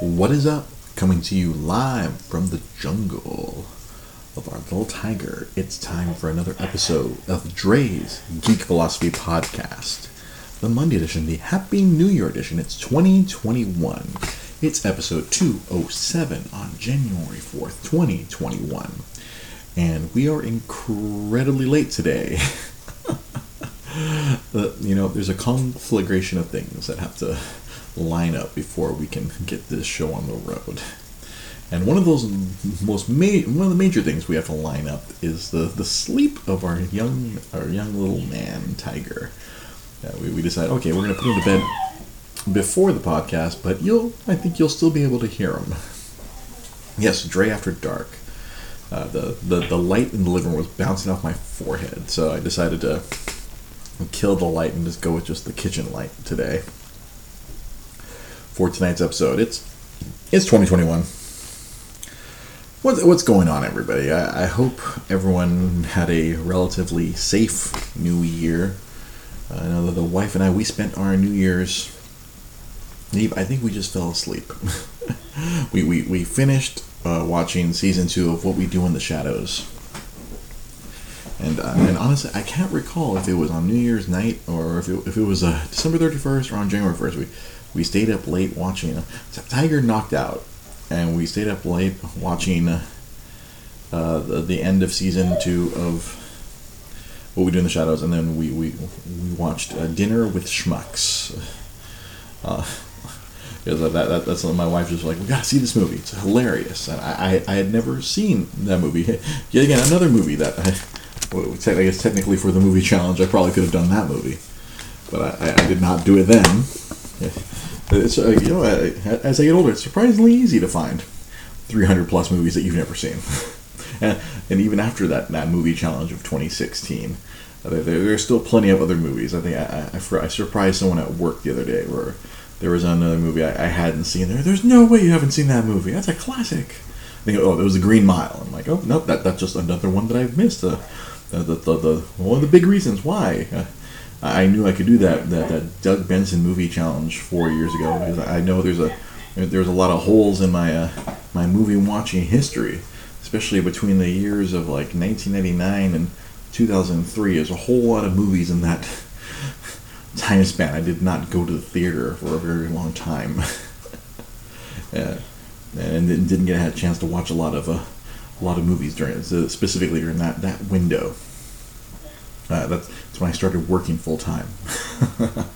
What is up? Coming to you live from the jungle of our little tiger. It's time for another episode of Dre's Geek Philosophy Podcast, the Monday edition, the Happy New Year edition. It's 2021. It's episode 207 on January 4th, 2021. And we are incredibly late today. Uh, you know, there's a conflagration of things that have to line up before we can get this show on the road. And one of those most ma- one of the major things we have to line up is the, the sleep of our young our young little man Tiger. Uh, we, we decided, okay, we're gonna put him to bed before the podcast, but you'll I think you'll still be able to hear him. Yes, Dre After Dark. Uh, the, the the light in the living room was bouncing off my forehead, so I decided to kill the light and just go with just the kitchen light today for tonight's episode. It's it's 2021. What's what's going on, everybody? I, I hope everyone had a relatively safe New Year. I know that the wife and I we spent our New Year's. Eve, I think we just fell asleep. we, we we finished uh, watching season two of What We Do in the Shadows. And, uh, and honestly, I can't recall if it was on New Year's night or if it, if it was uh, December 31st or on January 1st. We, we stayed up late watching. Tiger knocked out, and we stayed up late watching uh, the, the end of season two of What We Do in the Shadows, and then we, we, we watched uh, Dinner with Schmucks. Uh, that, that, that's my wife was like, we gotta see this movie. It's hilarious. And I, I, I had never seen that movie. Yet again, another movie that I, I guess technically for the movie challenge, I probably could have done that movie, but I, I did not do it then. It's uh, you know, as I get older, it's surprisingly easy to find 300 plus movies that you've never seen, and, and even after that that movie challenge of 2016, uh, there, there's still plenty of other movies. I think I, I, I, surprised someone at work the other day where there was another movie I, I hadn't seen. There, there's no way you haven't seen that movie. That's a classic. I think, oh, it was The Green Mile. I'm like, oh no, that that's just another one that I've missed. Uh, the, the, the, the, one of the big reasons why uh, I knew I could do that, that that Doug Benson movie challenge four years ago because I know there's a there's a lot of holes in my uh, my movie watching history, especially between the years of like 1999 and 2003. There's a whole lot of movies in that time span. I did not go to the theater for a very long time, uh, and didn't get a chance to watch a lot of uh, a lot of movies during specifically during that that window. Uh, that's, that's when I started working full time.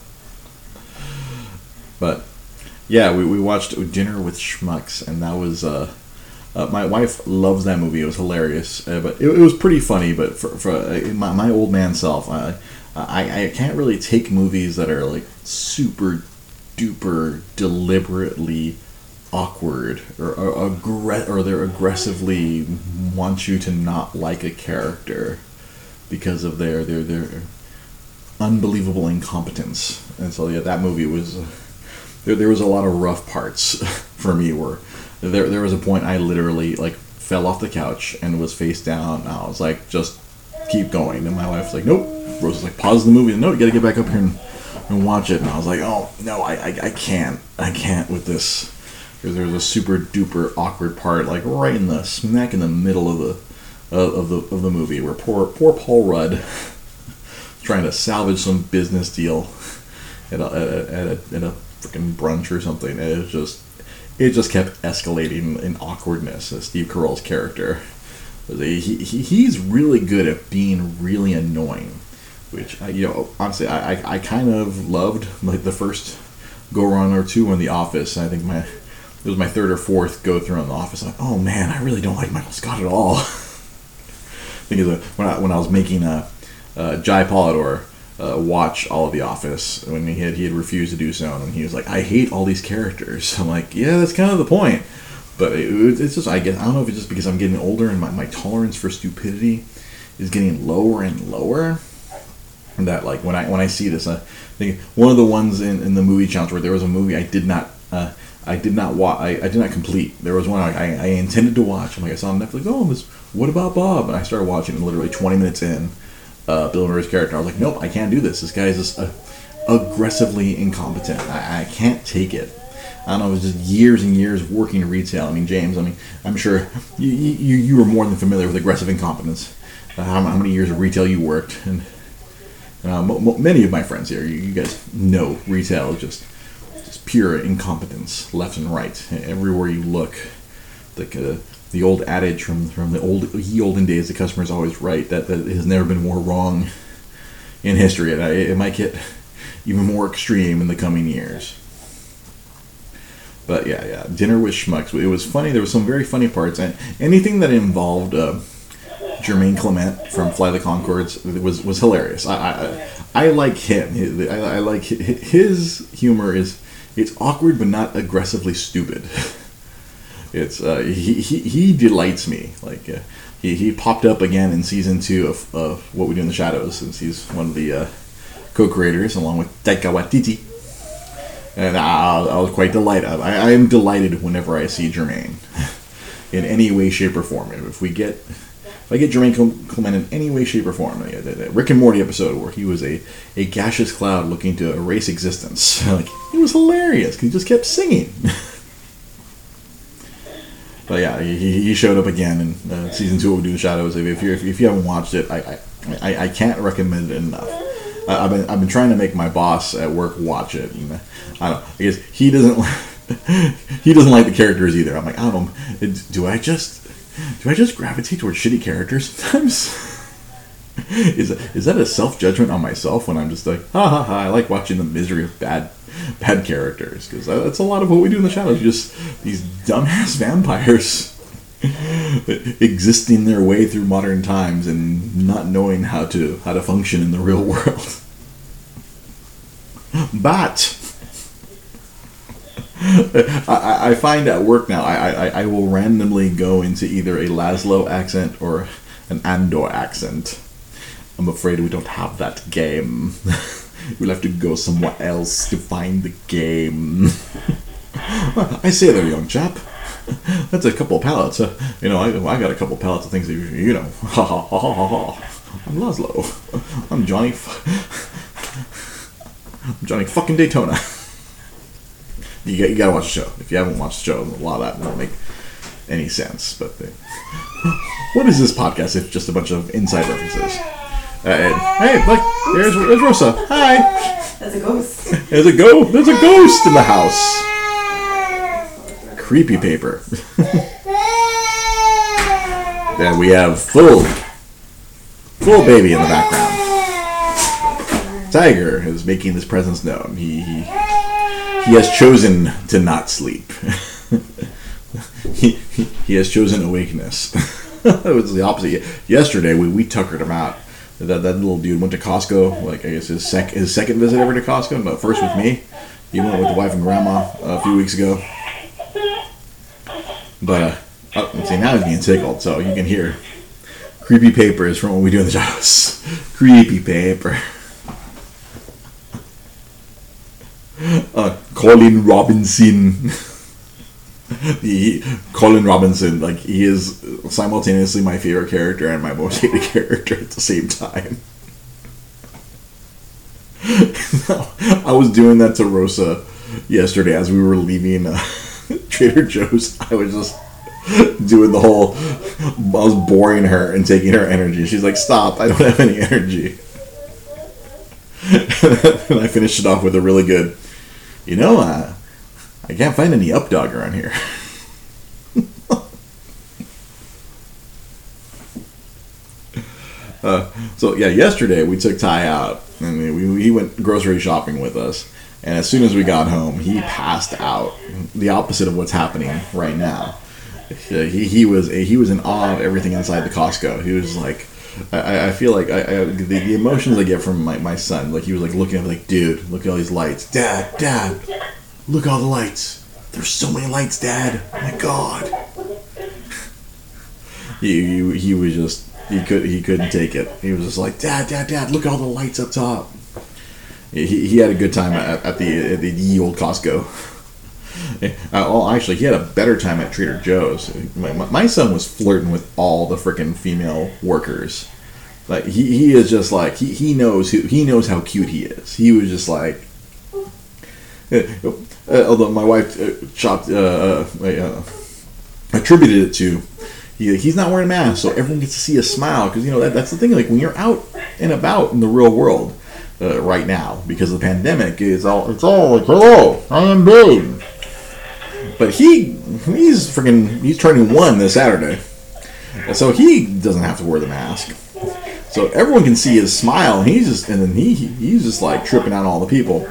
but yeah, we, we watched Dinner with Schmucks, and that was uh, uh, my wife loves that movie. It was hilarious, uh, but it, it, was pretty funny. But for, for uh, my, my old man self, I, I I can't really take movies that are like super duper deliberately awkward or, or, aggr- or they're aggressively want you to not like a character because of their their their unbelievable incompetence. And so yeah, that movie was there. There was a lot of rough parts for me where there there was a point I literally like fell off the couch and was face down. And I was like, just keep going. And my wife's like, nope. Rose was like, pause the movie. No, you got to get back up here and, and watch it. And I was like, oh no, I, I I can't. I can't with this. Because there was a super duper awkward part, like right in the smack in the middle of the of the of the movie where poor poor Paul Rudd trying to salvage some business deal at a at a, at a, freaking brunch or something. And it just it just kept escalating in awkwardness. As Steve Carell's character, he, he he's really good at being really annoying, which you know honestly I, I, I kind of loved like the first go around or two in The Office. I think my it was my third or fourth go through on The Office. I'm like, oh man, I really don't like Michael Scott at all. think of when I when I was making a uh, Jai Polidor uh, watch all of The Office when he had he had refused to do so, and he was like, "I hate all these characters." I'm like, "Yeah, that's kind of the point." But it, it's just I guess I don't know if it's just because I'm getting older and my, my tolerance for stupidity is getting lower and lower. That like when I when I see this, I think one of the ones in, in the movie challenge where there was a movie I did not uh, I did not watch. I, I did not complete. There was one I, I, intended to watch. I'm like I saw on Netflix. Oh, this what about Bob? And I started watching, and literally 20 minutes in, uh, Bill Murray's character, I was like, nope, I can't do this. This guy is just uh, aggressively incompetent. I, I, can't take it. I don't know, it was just years and years of working retail. I mean, James, I mean, I'm sure you you, you were more than familiar with aggressive incompetence. Uh, how, how, many years of retail you worked, and uh, many of my friends here, you, you, guys know retail is just just pure incompetence, left and right, everywhere you look. Like uh, the old adage from from the old ye olden days, the customer is always right. That that has never been more wrong in history, and it, it might get even more extreme in the coming years. But yeah, yeah, dinner with schmucks. It was funny. There was some very funny parts, and anything that involved uh, Jemaine Clement from Flight of the Conchords was was hilarious. I I, I like him. I, I like his humor is it's awkward but not aggressively stupid. It's uh, he, he he delights me. Like uh, he he popped up again in season two of, of What We Do in the Shadows, since he's one of the uh, co-creators along with Taika Waititi. And I, I was quite delighted. I, I am delighted whenever I see Jemaine in any way, shape, or form. If we get if I get Jemaine Clement in any way, shape, or form, the, the, Rick and Morty episode where he was a, a gaseous cloud looking to erase existence, like it was hilarious because he just kept singing. but yeah, he, he showed up again in uh, season two of Do the Shadows. If you if you haven't watched it, I, I I can't recommend it enough. I've been I've been trying to make my boss at work watch it, I don't. I guess he doesn't. he doesn't like the characters either. I'm like, I don't. Do I just do I just gravitate towards shitty characters sometimes? is is that a self judgment on myself when I'm just like, ha ha ha? I like watching the misery of bad bad characters because that's a lot of what we do in the shadows. Just these dumbass vampires existing their way through modern times and not knowing how to how to function in the real world. But I, I find at work now I, I, I will randomly go into either a Laszlo accent or a Nandor accent. I'm afraid we don't have that game. We'll have to go somewhere else to find the game. I say there, young chap. That's a couple of pallets. Uh, you know, I, I got a couple of pallets of things that you, you know. I'm Laszlo. I'm Johnny. I'm Johnny fucking Daytona. you, got, you gotta watch the show. If you haven't watched the show, a lot of that won't make any sense. But they, what is this podcast if just a bunch of inside references? Uh, hey, look, there's, there's Rosa. Hi. There's a ghost. There's a go. There's a ghost in the house creepy paper. then we have full, full baby in the background. Tiger is making his presence known. He he, he has chosen to not sleep. he, he, he has chosen awakeness. it was the opposite. Yesterday we, we tuckered him out. That, that little dude went to Costco, like I guess his sec his second visit ever to Costco, but first with me. He went with the wife and grandma a few weeks ago. But uh, oh, see now he's getting tickled, so you can hear creepy papers from what we do in the house. creepy paper. Uh, Colin Robinson. the Colin Robinson, like he is simultaneously my favorite character and my most hated character at the same time. I was doing that to Rosa yesterday as we were leaving. Uh, Trader Joe's, I was just doing the whole. I was boring her and taking her energy. She's like, "Stop! I don't have any energy." and I finished it off with a really good. You know, uh, I can't find any up dog around here. uh, so yeah, yesterday we took Ty out, and we, he went grocery shopping with us. And as soon as we got home, he passed out. The opposite of what's happening right now. He, he was he was in awe of everything inside the Costco. He was like, I, I feel like I, I the, the, emotions I get from my, my son. Like he was like looking at me like, dude, look at all these lights. Dad, dad, look at all the lights. There's so many lights, dad. Oh my god. he, he, he was just he could he couldn't take it. He was just like, dad, dad, dad, look at all the lights up top he, he had a good time at, at the at the old Costco. Uh, well, actually, he had a better time at Trader Joe's. My, my son was flirting with all the freaking female workers. Like he, he is just like he, he knows who he knows how cute he is. He was just like uh, uh, although my wife uh, chopped, uh, uh, uh, attributed it to he, he's not wearing a mask, so everyone gets to see a smile. Because you know that, that's the thing. Like when you're out and about in the real world uh, right now, because of the pandemic, it's all it's all like hello, I am Dave. But he he's freaking he's turning one this Saturday, so he doesn't have to wear the mask. So everyone can see his smile, and he's just and then he he's just like tripping out all the people.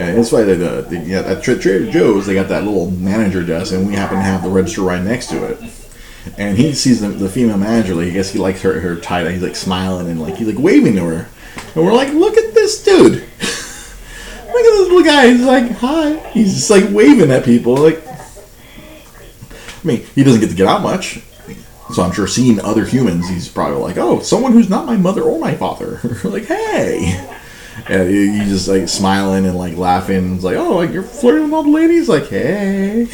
Yeah, it's funny that the, yeah, at Trader Joe's they got that little manager desk, and we happen to have the register right next to it. And he sees the, the female manager, like I guess he likes her her tie. He's like smiling and like he's like waving to her, and we're like, look at this dude. look at this little guy. He's like, hi. He's just like waving at people. Like, I mean, he doesn't get to get out much. So I'm sure seeing other humans, he's probably like, oh, someone who's not my mother or my father. like, hey. And he's just like smiling and like laughing. It's like, oh, like you're flirting with all the ladies? Like, hey.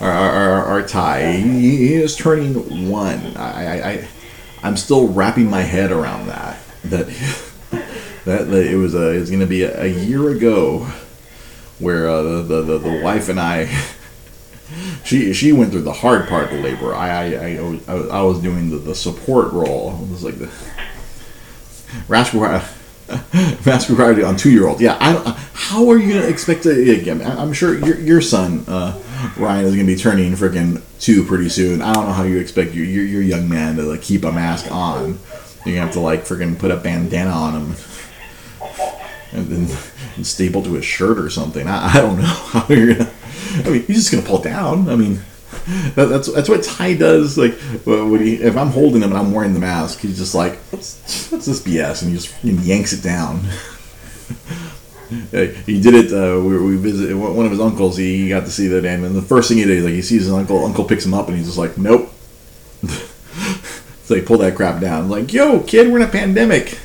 Our, our, our Ty, he is turning one. I, I, I, I'm still wrapping my head around that. That, that, that it was a, it's to be a, a, year ago where uh, the, the, the, the wife and I she she went through the hard part of labor. I I, I, I was doing the, the support role. It was like the Rascal Rascal on two year old. Yeah, I don't, how are you gonna expect to again? I'm sure your your son uh, Ryan is gonna be turning freaking two pretty soon. I don't know how you expect your your, your young man to like keep a mask on. You're gonna have to like freaking put a bandana on him and then staple to his shirt or something. I, I don't know how you're gonna I mean, he's just gonna pull down. I mean, that, that's that's what Ty does. Like when he, if I'm holding him and I'm wearing the mask, he's just like, "What's what's this BS?" and he just yanks it down. he did it. Uh, we, we visited one of his uncles. He got to see that, and the first thing he did, like he sees his uncle. Uncle picks him up, and he's just like, "Nope." so they pull that crap down. Like, yo, kid, we're in a pandemic.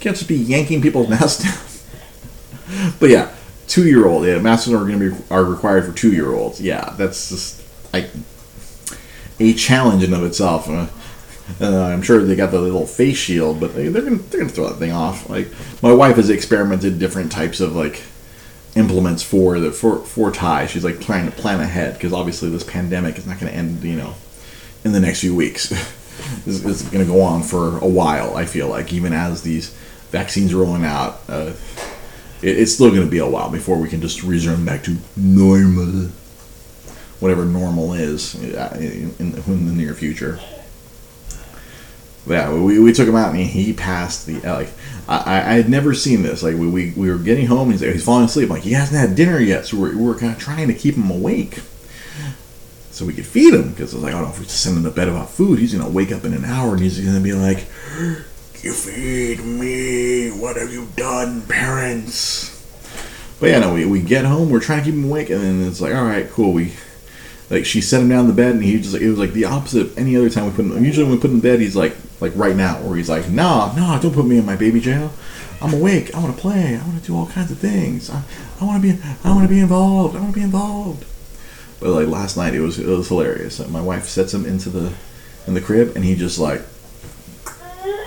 can't just be yanking people's masks down. but yeah, two year old. Yeah, masks are going to be are required for two year olds. Yeah, that's just like a challenge in of itself. Uh, I'm sure they got the little face shield, but they, are gonna they're gonna throw that thing off. Like my wife has experimented different types of like implements for the for for tie. She's like trying to plan ahead because obviously this pandemic is not to end. You know, in the next few weeks. it's, going to go on for a while. I feel like even as these vaccines are rolling out. Uh, it, it's still to be a while before we can just resume back to normal, whatever normal is uh, in, in, the near future. Yeah, we, we took him out and he passed the like I, I had never seen this like we, we, we were getting home and he's, he's falling asleep I'm like he hasn't had dinner yet so we're, we're kind of trying to keep him awake so we could feed him because I was like oh no if we send him to bed without food he's gonna wake up in an hour and he's gonna be like you feed me. What have you done, parents? But yeah, no, we, we get home, we're trying to keep him awake, and then it's like, all right, cool. We like she set him down in the bed, and he just like it was like the opposite of any other time we put him. Usually when we put him in bed, he's like like right now, where he's like, nah, nah, don't put me in my baby jail. I'm awake. I want to play. I want to do all kinds of things. I, I want to be. I want to be involved. I want to be involved. But like last night, it was it was hilarious. My wife sets him into the in the crib, and he just like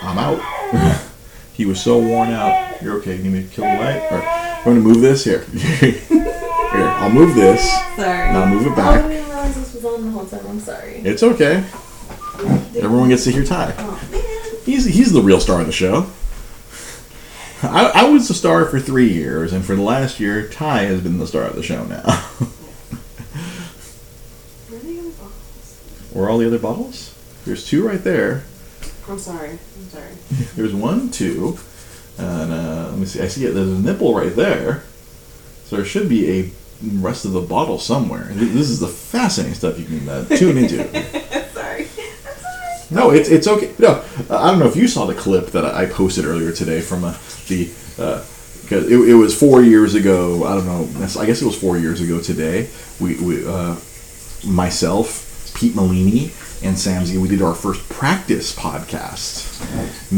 I'm out. he was so worn out. You're okay. You need me to kill the light? Or I'm to move this here. here, I'll move this. Sorry. Now move it back. Oh, was on the whole time. I'm sorry. It's okay. Everyone gets to hear Ty. Oh, He's he's the real star of the show. I, I was the star for three years, and for the last year, Ty has been the star of the show now. Where are the other bottles? Where are all the other bottles? There's two right there. I'm sorry. I'm sorry. There's one, two, and uh, let me see. I see it. There's a nipple right there. So there should be a rest of the bottle somewhere. This is the fascinating stuff you can uh, tune into. sorry. I'm sorry. No, it's it's okay. No, I don't know if you saw the clip that I posted earlier today from uh, the because it, it was four years ago. I don't know. I guess it was four years ago today. We we uh, myself, Pete Malini, and Sam's. We did our first practice podcast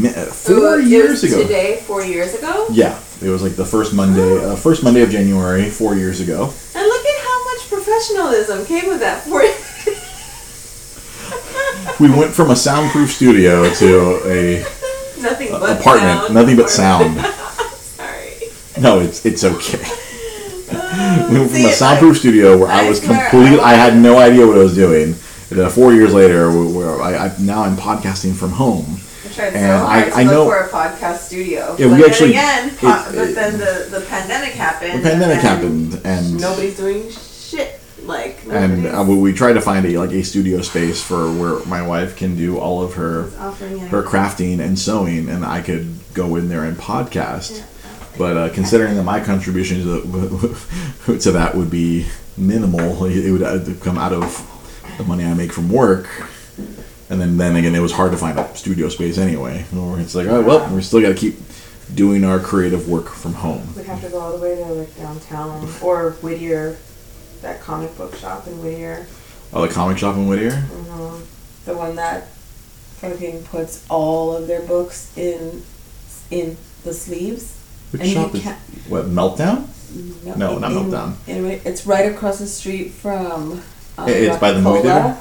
uh, four it years ago. Today, four years ago. Yeah, it was like the first Monday, uh, first Monday of January, four years ago. And look at how much professionalism came with that four. We went from a soundproof studio to a Nothing but apartment, sound. nothing but sound. sorry. No, it's it's okay. we went from a soundproof like- studio where I I was swear, complete. I I had no idea what I was doing. And then four years later, where I, I now I'm podcasting from home. Tried so And hard I- to I look know- for a podcast studio. Yeah, but we then actually- again, po- it- but it- then the, the pandemic happened. The pandemic and happened, and Nobody's doing shit. Like and uh, we, we tried to find a like a studio space for where my wife can do all of her offering her crafting and sewing, and I could go in there and podcast. But uh, considering that my contribution to, to that would be minimal, it would uh, come out of the money I make from work. And then, then again, it was hard to find a studio space anyway. It's like, oh well, we still got to keep doing our creative work from home. We'd have to go all the way to like downtown or Whittier, that comic book shop in Whittier. Oh, the comic shop in Whittier. Mhm. The one that fucking puts all of their books in in the sleeves. Which And shop is what? Meltdown. No, in- not Meltdown. Anyway, it's right across the street from. Um, It's by the movie theater?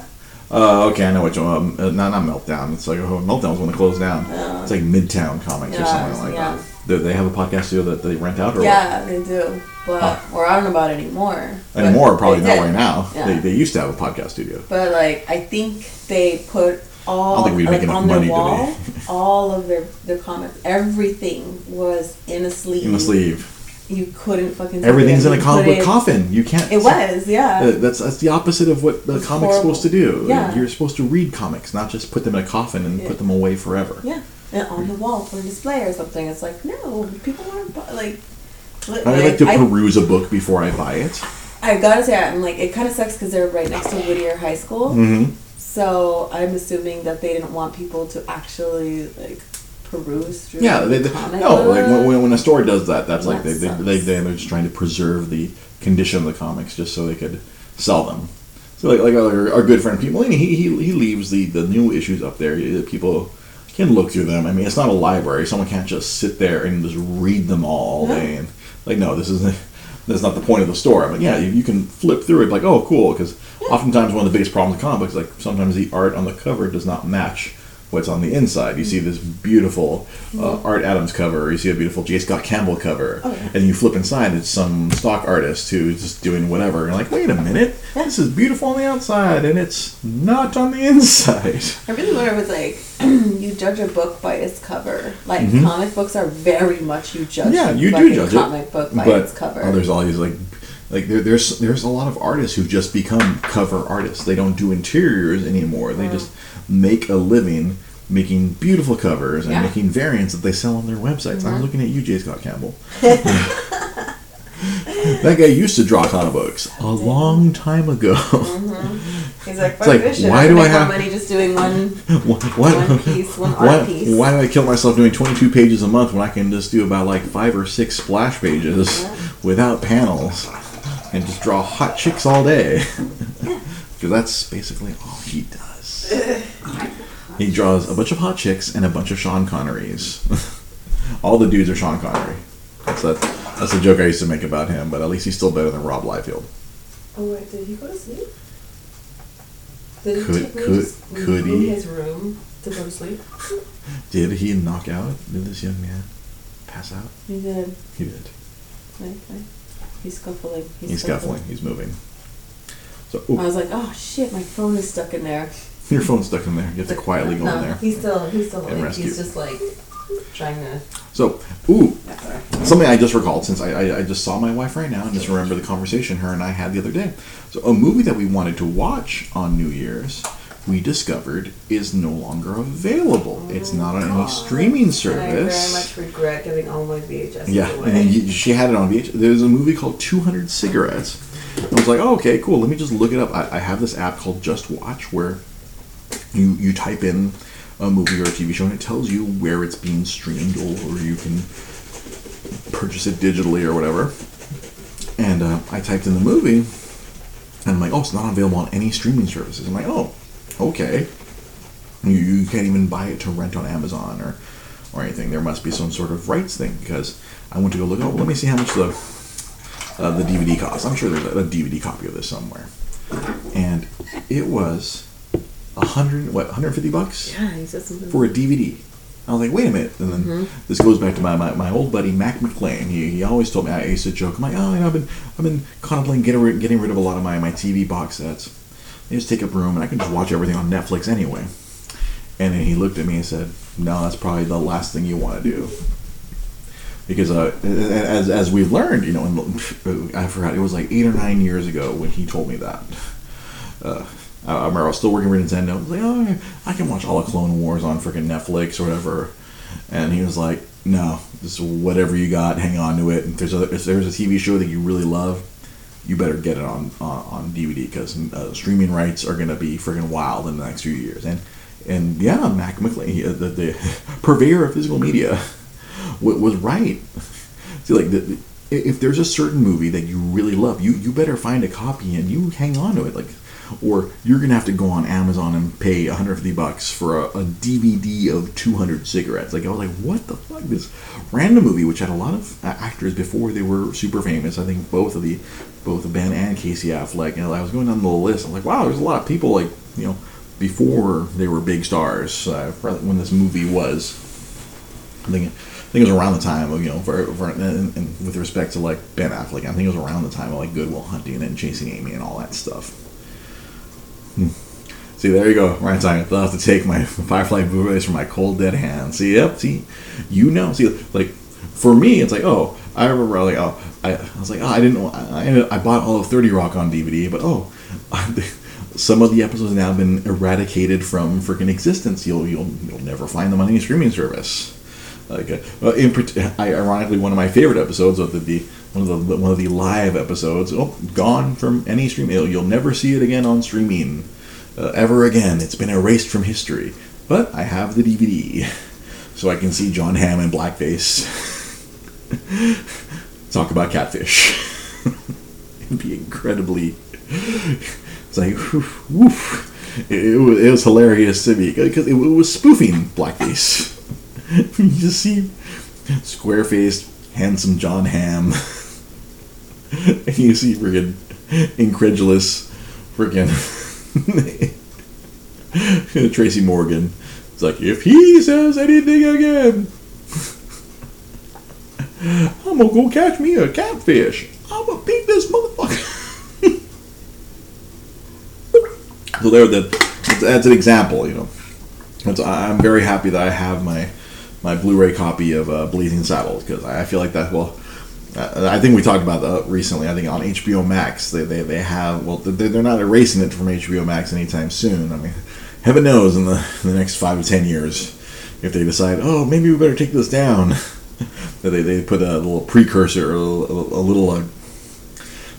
Uh, okay, I know which one. Um, uh, not not Meltdown. It's like oh, Meltdown's when it closed down. Yeah. It's like Midtown Comics or something like yeah. that. They, they have a podcast studio that they rent out or Yeah, they do, but Huh. or I don't know about anymore. what? Anymore, probably not right now. Yeah. They, they used to have a podcast studio. But like, I think they put all I don't think we'd like, enough on their money today. wall, all of their their comics, everything was in a sleeve. In the sleeve, You couldn't fucking. everything's in a comic book coffin. You can't. It was, yeah. Uh, that's that's the opposite of what the It's comic's horrible. supposed to do. Yeah. You're supposed to read comics, not just put them in a coffin and Yeah. put them away forever. yeah, and on the wall for a display or something. It's like no, people aren't like. li- I like to I, peruse a book before I buy it. I gotta say, I'm like, it kind of sucks because they're right next to Whittier High School. Mm-hmm. So I'm assuming that they didn't want people to actually like peruse through. Yeah, they, they, no, like when, when- a store does that, that's like they, That they, sucks. they, they're just trying to preserve the condition of the comics just so they could sell them. So like, like our, our good friend people, he, he, he leaves the, the new issues up there. People can look through them. I mean, it's not a library. Someone can't just sit there and just read them all No. day. And like, no, this isn't. that's not the point of the store. I But yeah, you, you can flip through it like, oh, cool. Because oftentimes one of the biggest problems with comic books, like sometimes the art on the cover does not match what's on the inside. You see this beautiful uh, Art Adams cover, or you see a beautiful J. Scott Campbell cover, Mm-hmm. Oh, yeah. and you flip inside, it's some stock artist who's just doing whatever. And you're like, wait a minute, Yeah. this is beautiful on the outside, and it's not on the inside. I really wonder if it's like you judge a book by its cover. Like Mhm. comic books are very much you judge. Yeah, you do judge comic it, book by but its cover. oh, there's all these like. Like there, there's there's a lot of artists who just become cover artists. They don't do interiors anymore. They Mm. just make a living making beautiful covers and Yeah. making variants that they sell on their websites. I'm Mhm. looking at you, J. Scott Campbell. that guy used to draw comic books a long time ago. He's like, like, why I do I have- money just doing one. Why, why, One piece, one art why, piece. why do I kill myself doing 22 pages a month when I can just do about like five or six splash pages Yeah. without panels and just draw hot chicks all day? Because that's basically all he does. He draws a bunch of hot chicks and a bunch of Sean Connerys. all the dudes are Sean Connery. That's that, that's the joke I used to make about him, but at least he's still better than Rob Liefeld. Oh wait, did he go to sleep? Did Could- me could- just could he? his room to go to sleep? Did he knock out? Did this young man pass out? He did. He did. Like, he's scuffling. He's, He's scuffling. He's moving. So, ooh. I was like, oh shit, my phone is stuck in there. Your phone's stuck in there. You have to quietly go no, in there. He's still, he's still rescue. He's just like trying to. So, ooh, That's all right. something I just recalled since I, I, I just saw my wife right now and just remember the conversation her and I had the other day. So, a movie that we wanted to watch on New Year's, we discovered is no longer available. It's not on any oh, streaming And I service. very much regret giving all my VHS Yeah, away. and y- she had it on VHS. There's a movie called 200 Cigarettes. I was like, oh, okay, cool. Let me just look it up. I, I have this app called Just Watch where you you type in a movie or a TV show and it tells you where it's being streamed or, you can purchase it digitally or whatever. And uh, I typed in the movie and I'm like, oh, it's not available on any streaming services. I'm like, oh, okay. You, you can't even buy it to rent on Amazon or, or anything. There must be some sort of rights thing because I went to go look. Oh, let me see how much the uh, the DVD costs. I'm sure there's a, a DVD copy of this somewhere, and it was hundred what 150 bucks yeah, he said something. for a DVD. I was like, wait a minute. And then Mm-hmm. this goes back to my, my, my old buddy Mac McLean. He, he always told me I used to joke. I'm like, oh, you know, I've been I've been contemplating getting rid, getting rid of a lot of my, my TV box sets. They just take up room, and I can just watch everything on Netflix anyway. And then he looked at me and said, "No, that's probably the last thing you want to do." Because uh, as, as we've learned, you know, in, I forgot it was like eight or nine years ago when he told me that. Uh, I I remember I was still working for Nintendo. I was like, oh, I can watch all the Clone Wars on freaking Netflix or whatever. And he was like, no, just whatever you got, hang on to it. If there's a, if there's a TV show that you really love, you better get it on on, on DVD because uh, streaming rights are gonna be freaking wild in the next few years. And and yeah, Mac McLean, uh, the, the purveyor of physical media, was right. See, like the, the, if there's a certain movie that you really love, you you better find a copy and you hang on to it. Like, or you're gonna have to go on Amazon and pay 150 bucks for a, a DVD of 200 cigarettes. Like I was like, what the fuck? This random movie, which had a lot of actors before they were super famous. I think both of the both Ben and Casey Affleck. And I was going down the list. I'm like, wow, there's a lot of people like you know before they were big stars. Uh, when this movie was. I think, I think it was around the time of you know, for, for and, and with respect to like Ben Affleck, I think it was around the time of like Goodwill Hunting and then Chasing Amy and all that stuff. Hmm. See, there you go. Right time. I'll have to take my Firefly Blu-rays from my cold dead hands. See, yep. See, you know. See, like for me, it's like, oh, I remember like, oh, I, I was like, oh, I didn't. I, I bought all of Thirty Rock on DVD, but oh, some of the episodes have now been eradicated from freaking existence. You'll you'll you'll never find them on any streaming service. Like, uh, in ironically, one of my favorite episodes of the, the one of the one of the live episodes, oh, gone from any stream. You'll, never see it again on streaming uh, ever again. It's been erased from history. But I have the DVD, so I can see Jon Hamm in blackface talk about catfish. It'd be incredibly. It's like, woof. It, it, was, it was hilarious to me because it, was spoofing blackface. you just see square faced, handsome Jon Hamm. and you see friggin' incredulous, friggin' Tracy Morgan. It's like, if he says anything again, I'm gonna go catch me a catfish. I'm gonna beat this motherfucker. so there, that that's an example, you know. That's, I'm very happy that I have my my Blu-ray copy of uh, Blazing Saddles because I feel like that. Well, uh, I think we talked about that recently. I think on HBO Max they, they, they have well they- they're not erasing it from HBO Max anytime soon. I mean, heaven knows in the, in the next five to ten years if they decide oh maybe we better take this down. they, they put a little precursor, a, little- a little. Uh,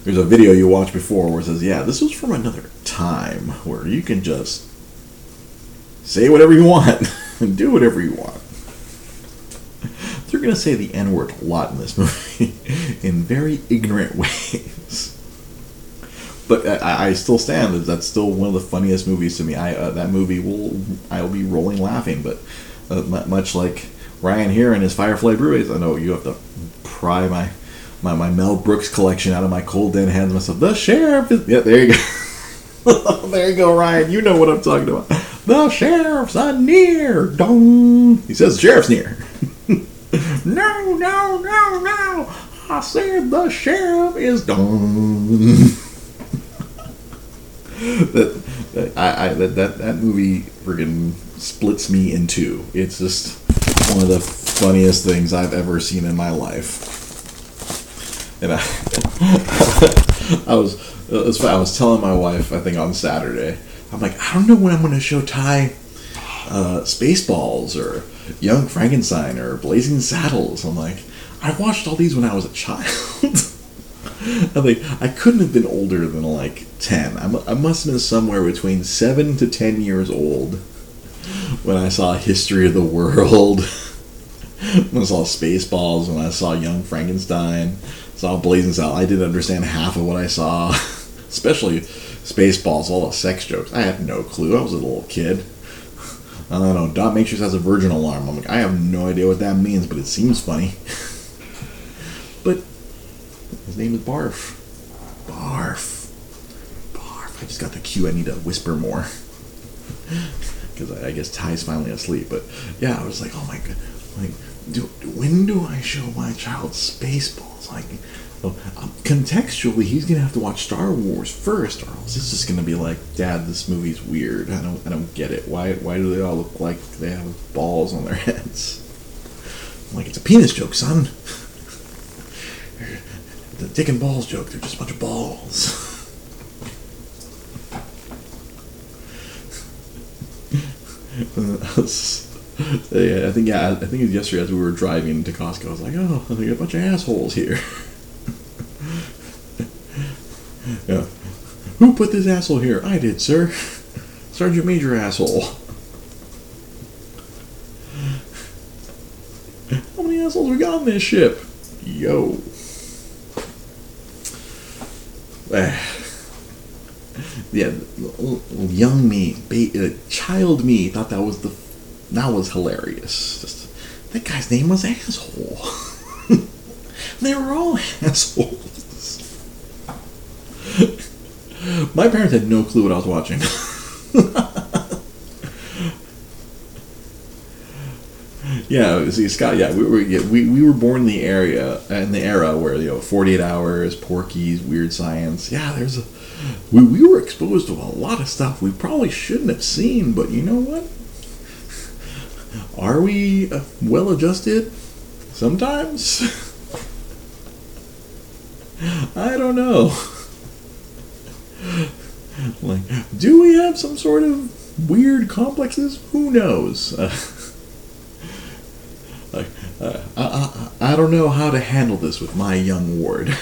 there's a video you watched before where it says, "Yeah, this was from another time where you can just say whatever you want and do whatever you want." They're gonna say the N word a lot in this movie in very ignorant ways. But I, I still stand that that's still one of the funniest movies to me. I uh, that movie will I will be rolling laughing, but uh, much like Ryan here and his Firefly Blu-rays, I know you have to pry my, my my Mel Brooks collection out of my cold dead hands. Myself, the sheriff is yeah. There you go. there you go, Ryan. You know what I'm talking about. The sheriff's a near. Dong. He says the sheriff's near. No, no, no. I said the sheriff is dong. that, that I, I that, that that movie friggin' splits me in two. It's just one of the funniest things I've ever seen in my life. And I, I was I was telling my wife I think on Saturday. I'm like I don't know when I'm going to show Ty uh, Spaceballs or Young Frankenstein or Blazing Saddles. I'm like I watched all these when I was a child. I'm like, I couldn't have been older than like 10. I, I must have been somewhere between 7 to 10 years old when I saw History of the World, when I saw Spaceballs, when I saw Young Frankenstein, saw Blazing Saddles. I didn't understand half of what I saw, especially Spaceballs, all the sex jokes. I had no clue. I was a little kid. I don't know. Dot Matrix has a virgin alarm. I'm like, I have no idea what that means, but it seems funny. but his name is Barf. Barf. Barf. I just got the cue. I need to whisper more. because I, guess Ty's finally asleep. But yeah, I was like, oh my god, like, do, when do I show my child Spaceballs? Like, oh, um, contextually, he's gonna have to watch Star Wars first, or else it's just gonna be like, Dad, this movie's weird. I don't, I don't get it. Why, why do they all look like they have balls on their heads? I'm like, it's a penis joke, son. The dick and balls joke. They're just a bunch of balls. yeah, I think yeah, I think yesterday as we were driving to Costco. I was like, oh, I think a bunch of assholes here. yeah, who put this asshole here? I did, sir. Sergeant Major asshole. How many assholes we got on this ship? Yo. yeah, young me, ba- uh, child me thought that was the that was hilarious. Just, that guy's name was asshole. they were all assholes. My parents had no clue what I was watching. yeah, see, Scott. Yeah, we were yeah, we, we were born in the area in the era where you know, Forty Eight Hours, Porky's, Weird Science. Yeah, there's a we, we were exposed to a lot of stuff we probably shouldn't have seen, but you know what? Are we uh, well adjusted? Sometimes? I don't know. like, do we have some sort of weird complexes? Who knows? Uh, like, I, I, I don't know how to handle this with my young ward.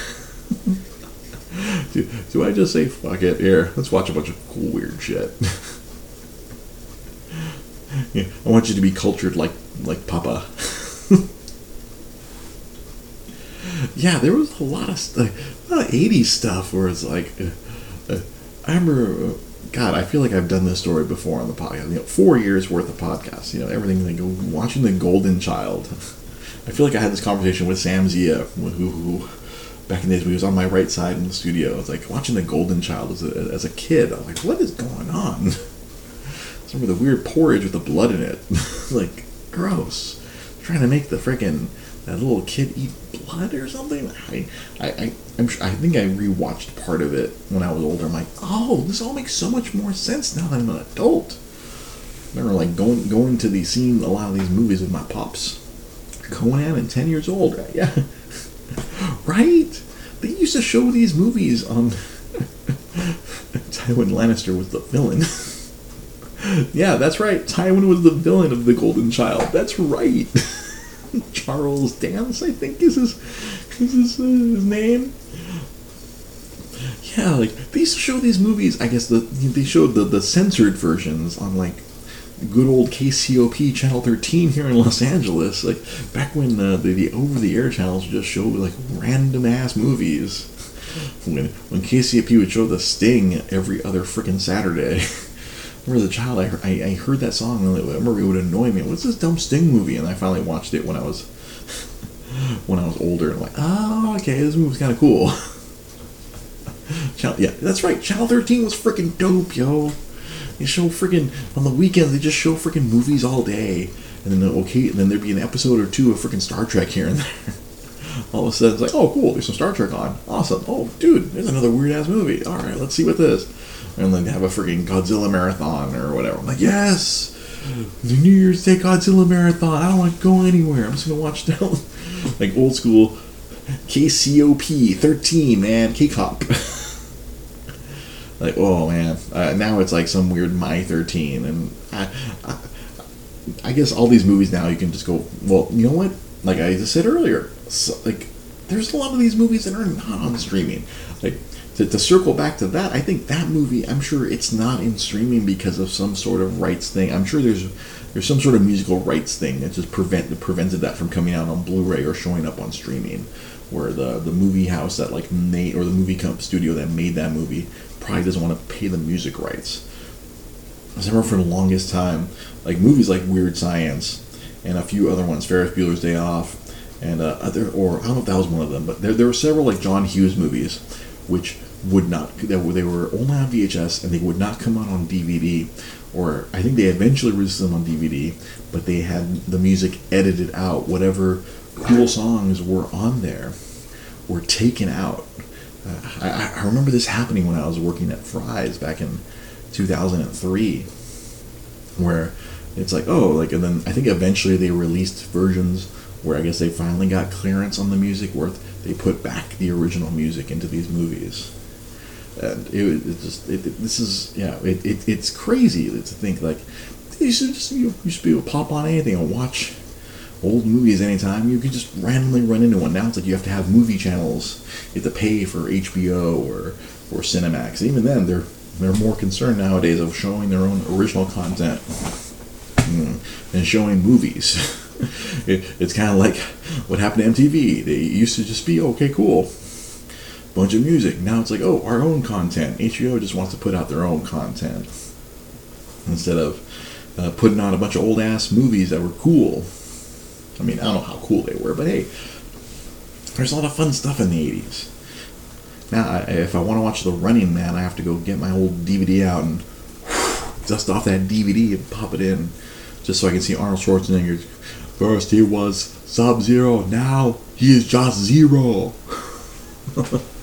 do, do I just say fuck it? Here, let's watch a bunch of cool weird shit. yeah, I want you to be cultured like like Papa. yeah, there was a lot of stuff, a lot of '80s stuff where it's like, uh, I remember. God, I feel like I've done this story before on the podcast. You know, four years worth of podcasts. You know, everything like watching the Golden Child. I feel like I had this conversation with Sam Zia, who, who back in the days when he was on my right side in the studio. I was like watching the Golden Child as a, as a kid. I was like, what is going on? Some of the weird porridge with the blood in it. like, gross. trying to make the freaking that little kid eat blood or something. I, I, I, I'm sure, I think I rewatched part of it when I was older. I'm like, oh, this all makes so much more sense now that I'm an adult. I remember like going going to the scene a lot of these movies with my pops. Conan and ten years old. Yeah, right? They used to show these movies on Tywin Lannister was the villain. yeah, that's right. Tywin was the villain of The Golden Child. That's right. Charles Dance, I think, is his is his, uh, his name. Yeah, like they used to show these movies. I guess the they showed the the censored versions on like good old KCOP Channel 13 here in Los Angeles. Like back when uh, the, the over the air channels just showed like random ass movies. When when KCOP would show The Sting every other freaking Saturday. Remember the child, I, I, I heard that song and I remember it would annoy me. What's this dumb Sting movie? And I finally watched it when I was when I was older. And I'm like, oh, okay, this movie's kind of cool. Channel, yeah, that's right. Channel 13 was freaking dope, yo. They show freaking on the weekends. They just show freaking movies all day, and then okay, and then there'd be an episode or two of freaking Star Trek here and there. all of a sudden, it's like, oh, cool, there's some Star Trek on. Awesome. Oh, dude, there's another weird ass movie. All right, let's see what this. And then have a freaking Godzilla marathon or whatever. I'm like, yes, the New Year's Day Godzilla marathon. I don't want to go anywhere. I'm just gonna watch down like old school KCOP 13, man, K-Cop. like oh man uh, now it's like some weird my 13 and I, I, I guess all these movies now you can just go well you know what like i just said earlier so, like there's a lot of these movies that are not on streaming like to, to circle back to that i think that movie i'm sure it's not in streaming because of some sort of rights thing i'm sure there's there's some sort of musical rights thing that just prevent prevented that from coming out on blu-ray or showing up on streaming where the the movie house that like made or the movie comp studio that made that movie probably doesn't want to pay the music rights. I remember for the longest time, like movies like Weird Science and a few other ones, Ferris Bueller's Day Off, and uh, other, or I don't know if that was one of them, but there, there were several like John Hughes movies, which would not they were, only on VHS and they would not come out on DVD or I think they eventually released them on DVD but they had the music edited out. Whatever cool songs were on there were taken out. Uh, I, I remember this happening when I was working at Fry's back in 2003 where it's like oh like and then I think eventually they released versions where I guess they finally got clearance on the music worth. They put back the original music into these movies and it, it just it, it, this is yeah it, it, it's crazy to think like you should just you, you should be able to pop on anything and watch old movies anytime. You can just randomly run into one. Now it's like you have to have movie channels. You have to pay for HBO or or Cinemax. Even then they're they're more concerned nowadays of showing their own original content mm, than showing movies. It, it's kind of like what happened to MTV they used to just be okay cool bunch of music. Now it's like, oh, our own content. HBO just wants to put out their own content instead of uh, putting out a bunch of old ass movies that were cool. I mean, I don't know how cool they were, but hey, there's a lot of fun stuff in the 80s. Now, I, if I want to watch The Running Man, I have to go get my old DVD out and dust off that DVD and pop it in just so I can see Arnold Schwarzenegger. First he was Sub Zero, now he is just Zero.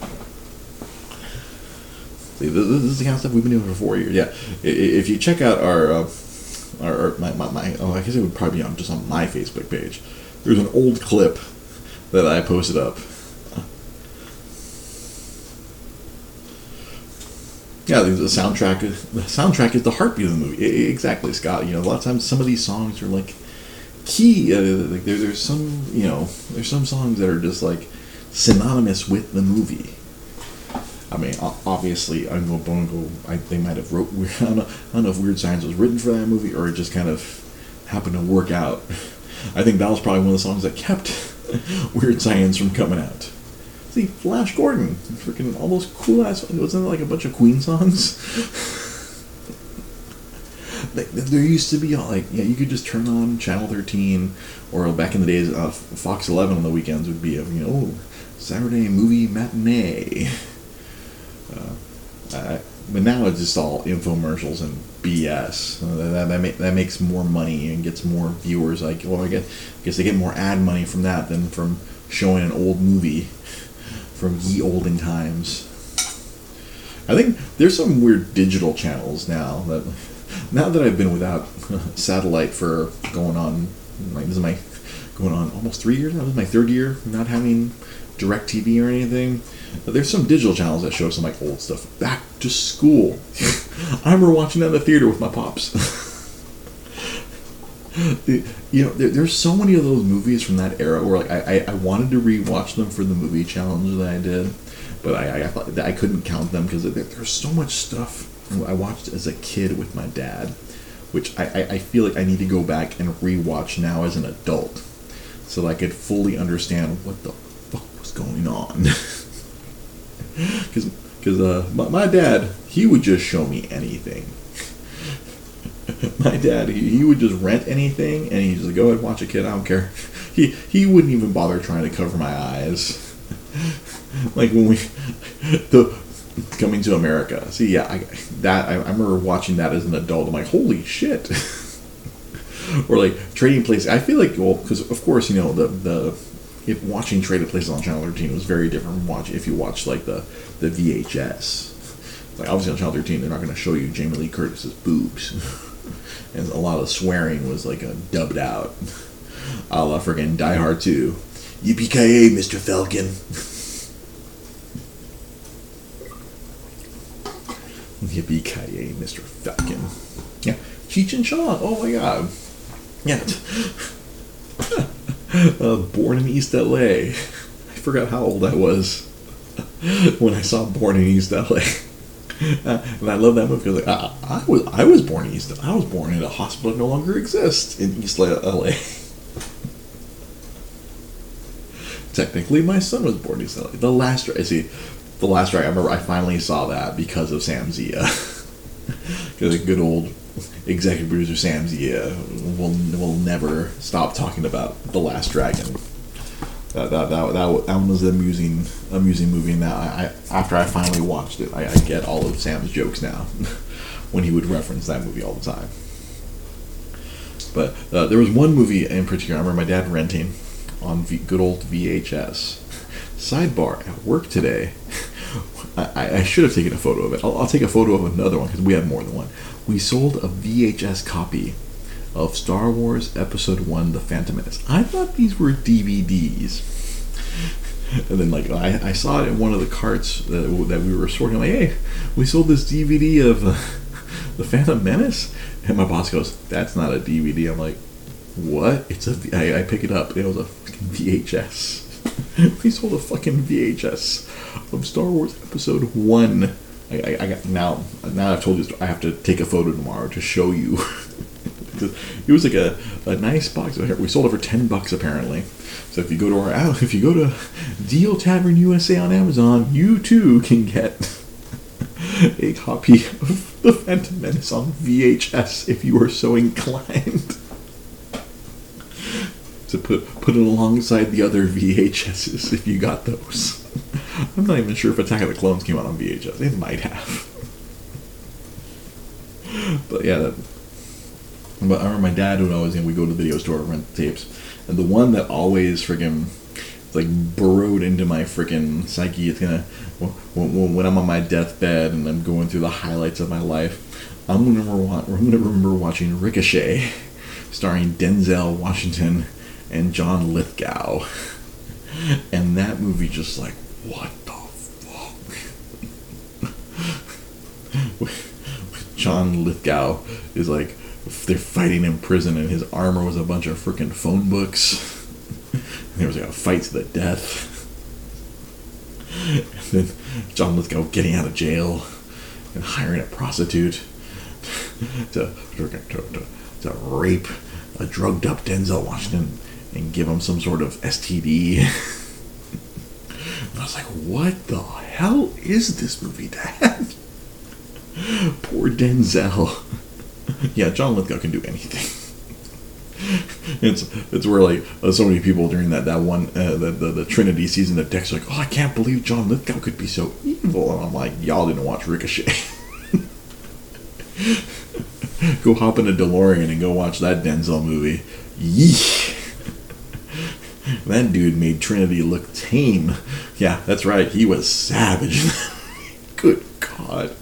This is the kind of stuff we've been doing for four years. Yeah, if you check out our, uh, our my, my, my, oh, I guess it would probably be on just on my Facebook page. There's an old clip that I posted up. Yeah, the soundtrack. The soundtrack is the heartbeat of the movie. Exactly, Scott. You know, a lot of times some of these songs are like key. Uh, like there, there's some, you know, there's some songs that are just like synonymous with the movie I mean, obviously, Oingo Boingo, I, they might have wrote. I don't, know, I don't know if Weird Science was written for that movie or it just kind of happened to work out. I think that was probably one of the songs that kept Weird Science from coming out. See, Flash Gordon, freaking all those cool ass. Wasn't like a bunch of Queen songs? there used to be like yeah, you could just turn on Channel 13, or back in the days, uh, Fox 11 on the weekends would be a you know Saturday movie matinee. Uh, but now it's just all infomercials and BS. That that, make, that makes more money and gets more viewers. Like, well, I guess, I guess they get more ad money from that than from showing an old movie from ye olden times. I think there's some weird digital channels now that now that I've been without satellite for going on like this is my going on almost three years now. This is my third year not having DirecTV or anything. But there's some digital channels that show some like old stuff. Back to school. I remember watching that in the theater with my pops. you know, there, there's so many of those movies from that era where like I, I, I, wanted to rewatch them for the movie challenge that I did, but I, I I couldn't count them because there, there's so much stuff I watched as a kid with my dad, which I, I, I feel like I need to go back and rewatch now as an adult, so I could fully understand what the going on. because because uh, my, my, dad he would just show me anything. my dad he, he would just rent anything and he'd just go ahead and watch a kid. I don't care. He he wouldn't even bother trying to cover my eyes. like when we the coming to America. See, yeah, I, that I, I remember watching that as an adult. I'm like, holy shit. or like Trading Places. I feel like well, because of course you know the the if watching Trading Places on Channel 13 was very different from watching if you watch like the the VHS. Like obviously on Channel 13 they're not going to show you Jamie Lee Curtis's boobs, and a lot of swearing was like a dubbed out, a la friggin' Die Hard 2. Yippee Mr. Falcon. Yippee Mr. Falcon. Yeah, Cheech and Chong. Oh my god. Yeah. uh, born in East LA. I forgot how old I was when I saw Born in East LA. Uh, and I love that movie because like, I, I, was I was born in East. I was born in a hospital that no longer exists in East LA. Technically, my son was born in East LA. The last I see, the last. I remember I finally saw that because of Sam Zia. Because a good old executive producer Sam Zia will will never stop talking about the Last Dragon. that that that, that, that one was an amusing amusing movie. And now I, I after I finally watched it, I, I get all of Sam's jokes now when he would reference that movie all the time. But uh, there was one movie in particular I remember my dad renting on v- good old VHS. Sidebar: At work today, I, I should have taken a photo of it. I'll, I'll take a photo of another one because we have more than one. We sold a VHS copy of Star Wars Episode One: The Phantom Menace. I thought these were DVDs. And then, like, I, I saw it in one of the carts that, that we were sorting. I'm like, hey, we sold this DVD of uh, The Phantom Menace? And my boss goes, that's not a DVD. I'm like, what? It's a. V-. I, I pick it up. It was a fucking VHS. we sold a fucking VHS of Star Wars Episode One. I, I, I got now. Now I've told you. I have to take a photo tomorrow to show you. it was like a, a nice box. We sold it for ten bucks apparently. So if you go to our if you go to Deal Tavern USA on Amazon, you too can get a copy of The Phantom Menace on VHS if you are so inclined. to put put it alongside the other VHSs if you got those. I'm not even sure if Attack of the Clones came out on VHS. It might have. but yeah, that, but I remember my dad would always, you know, we go to the video store to rent tapes, and the one that always friggin' like burrowed into my freaking psyche. It's gonna when, when, I'm on my deathbed and I'm going through the highlights of my life. I'm gonna remember, I'm gonna remember watching Ricochet, starring Denzel Washington and John Lithgow, and that movie just like what the fuck. John Lithgow is like they're fighting in prison and his armor was a bunch of freaking phone books. there was like a fight to the death. and then John Lithgow getting out of jail and hiring a prostitute to, to, to, to rape a drugged up Denzel Washington and give him some sort of STD. And I was like, what the hell is this movie, Dad? Poor Denzel. yeah, John Lithgow can do anything. it's it's where like uh, so many people during that that one uh, the, the, the Trinity season of Dexter like oh I can't believe John Lithgow could be so evil and I'm like y'all didn't watch Ricochet. go hop in a DeLorean and go watch that Denzel movie. That dude made Trinity look tame. Yeah, that's right. He was savage. Good God.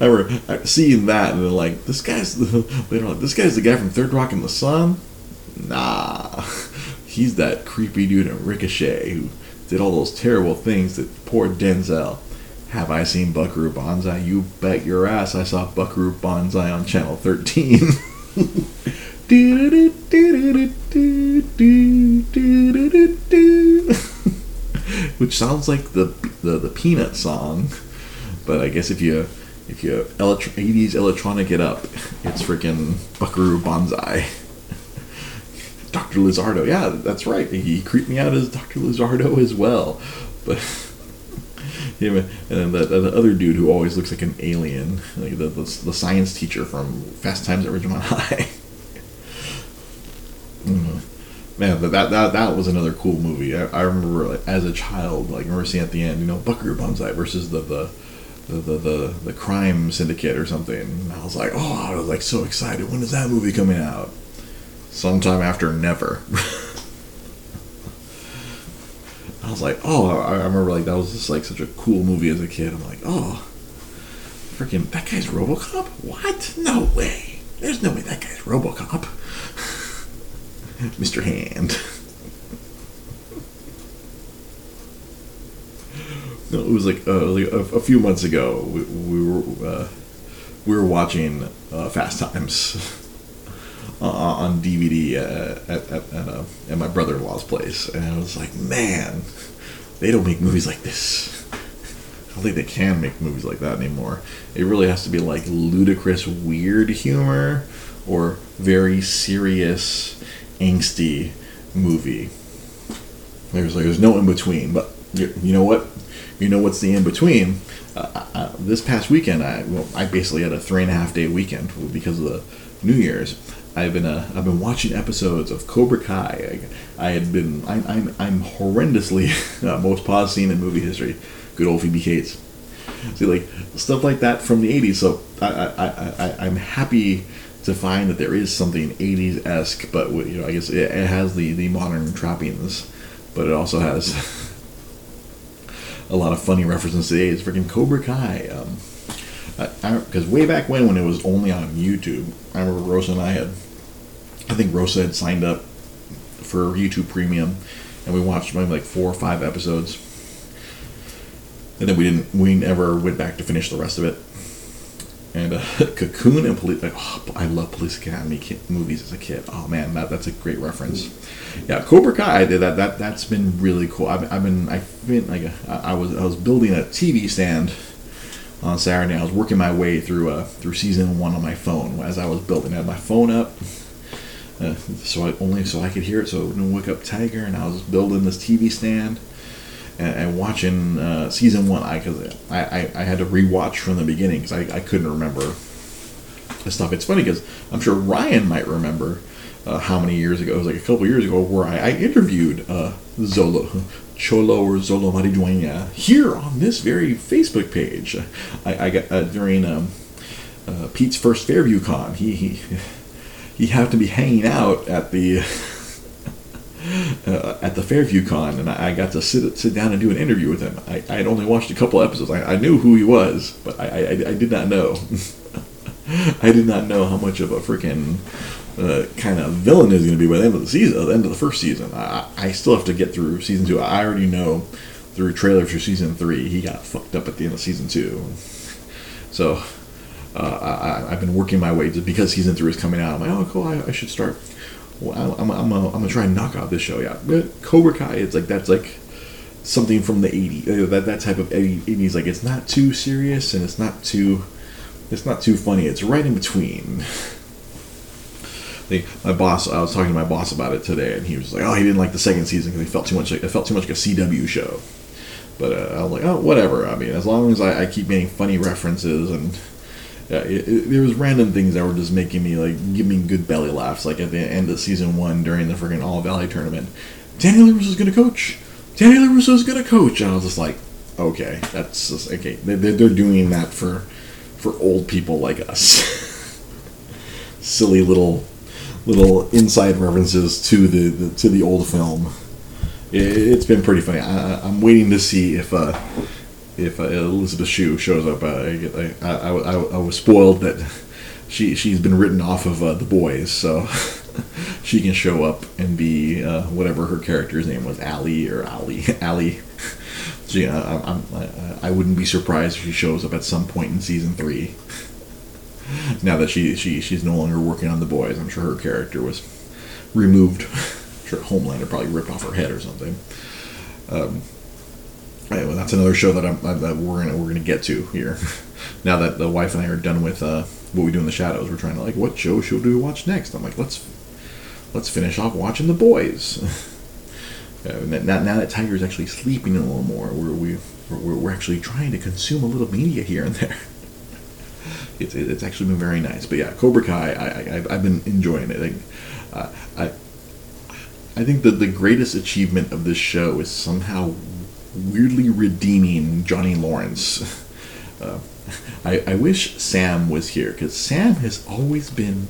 I remember seeing that and they're like, this guy's the, they're this guy's the guy from Third Rock in the Sun. Nah, he's that creepy dude in Ricochet who did all those terrible things that poor Denzel. Have I seen Buckaroo Banzai? You bet your ass I saw Buckaroo Banzai on Channel 13. Which sounds like the, the the Peanut song, but I guess if you if you electro- 80s electronic it up, it's freaking Buckaroo Banzai. Dr. Lizardo, yeah, that's right. He creeped me out as Dr. Lizardo as well. But him and then that, that other dude who always looks like an alien, like the, the, the science teacher from Fast Times at Ridgemont High. mm-hmm. Man, that, that that was another cool movie. I, I remember like, as a child, like remember seeing at the end, you know, Buckaroo Banzai versus the the the, the, the, the crime syndicate or something. And I was like, oh, I was like so excited. When is that movie coming out? Sometime after never. I was like, oh, I, remember like that was just like such a cool movie as a kid. I'm like, oh, freaking that guy's RoboCop? What? No way. There's no way that guy's RoboCop. Mr. Hand. No, it was like, uh, like a, a, few months ago. We, we were uh, we were watching uh, Fast Times on DVD at at, at, uh, at my brother in law's place, and I was like, man, they don't make movies like this. I don't think they can make movies like that anymore. It really has to be like ludicrous, weird humor, or very serious, angsty movie. There's like there's no in between. But you, you know what? you know what's the in between? Uh, uh, this past weekend, I well, I basically had a three and a half day weekend because of the New Year's. I've been uh, I've been watching episodes of Cobra Kai. I, I had been I'm I'm, I'm horrendously uh, most paused scene in movie history. Good old Phoebe Cates. See like stuff like that from the '80s. So I I, I, I I'm happy to find that there is something 80s esque, but you know I guess it, it has the the modern trappings, but it also has a lot of funny references to the '80s. Freaking Cobra Kai. Um, because way back when, when it was only on YouTube, I remember Rosa and I had, I think Rosa had signed up for YouTube Premium, and we watched maybe like four or five episodes, and then we didn't, we never went back to finish the rest of it. And uh, Cocoon and Police, like, oh, I love Police Academy movies as a kid. Oh man, that, that's a great reference. Yeah, Cobra Kai. I did that. That that's been really cool. I've, I've been I've been like I was I was building a TV stand on Saturday. I was working my way through uh, through season one on my phone as I was building. I had my phone up, uh, so I only so I could hear it, so it wouldn't wake up Tiger. And I was building this TV stand and, and watching uh, season one. I because I, I, I had to rewatch from the beginning because I, I couldn't remember the stuff. It's funny because I'm sure Ryan might remember. Uh, how many years ago? It was like a couple years ago where I, I interviewed uh, Zolo, Cholo or Zolo Mariduena here on this very Facebook page. I, I got uh, during um, uh, Pete's first Fairview Con. He he he happened to be hanging out at the uh, at the Fairview Con, and I, I, got to sit sit down and do an interview with him. I, I had only watched a couple episodes. I, I knew who he was, but I I, I did not know. I did not know how much of a freaking uh, kind of villain is going to be by the end of the season, the end of the first season. I, I still have to get through season two. I already know through trailers for season three, he got fucked up at the end of season two. So uh, I, have been working my way just because season three is coming out. I'm like, oh, cool, I, I should start. Well, I'm, I'm, I'm, gonna try and knock out this show. Yeah, but Cobra Kai. It's like that's like something from the 80s. Uh, that that type of 80s. Like it's not too serious and it's not too it's not too funny. It's right in between. my boss, I was talking to my boss about it today, and he was like, "Oh, he didn't like the second season because he felt too much. Like, it felt too much like a CW show." But uh, I was like, "Oh, whatever. I mean, as long as I, I keep making funny references and." Yeah, it, it, there was random things that were just making me like give me good belly laughs. Like at the end of season one during the freaking All Valley tournament, Danny is gonna coach. Danny is gonna coach, and I was just like, okay, that's just, okay. They're, they're doing that for for old people like us. Silly little little inside references to the, the to the old film. It, has been pretty funny. I, am waiting to see if uh, if uh, Elizabeth Shue shows up. I, I, I, I, was spoiled that she she's been written off of uh, the boys, so she can show up and be uh, whatever her character's name was, Ali or Ali Ali. So yeah, I, I, I wouldn't be surprised if she shows up at some point in season three now that she she she's no longer working on the boys, I'm sure her character was removed. I'm sure Homelander probably ripped off her head or something. Um, anyway, that's another show that, I'm, that we're gonna we're gonna get to here. now that the wife and I are done with uh, what we do in the shadows, we're trying to like what show should we watch next? I'm like let's let's finish off watching the boys. uh, now, now that Tiger is actually sleeping a little more, we're, we, we're, we're actually trying to consume a little media here and there it's, it's actually been very nice. But yeah, Cobra Kai, I, I have been enjoying it. Like, uh, I I think that the greatest achievement of this show is somehow weirdly redeeming Johnny Lawrence. Uh, I, I wish Sam was here because Sam has always been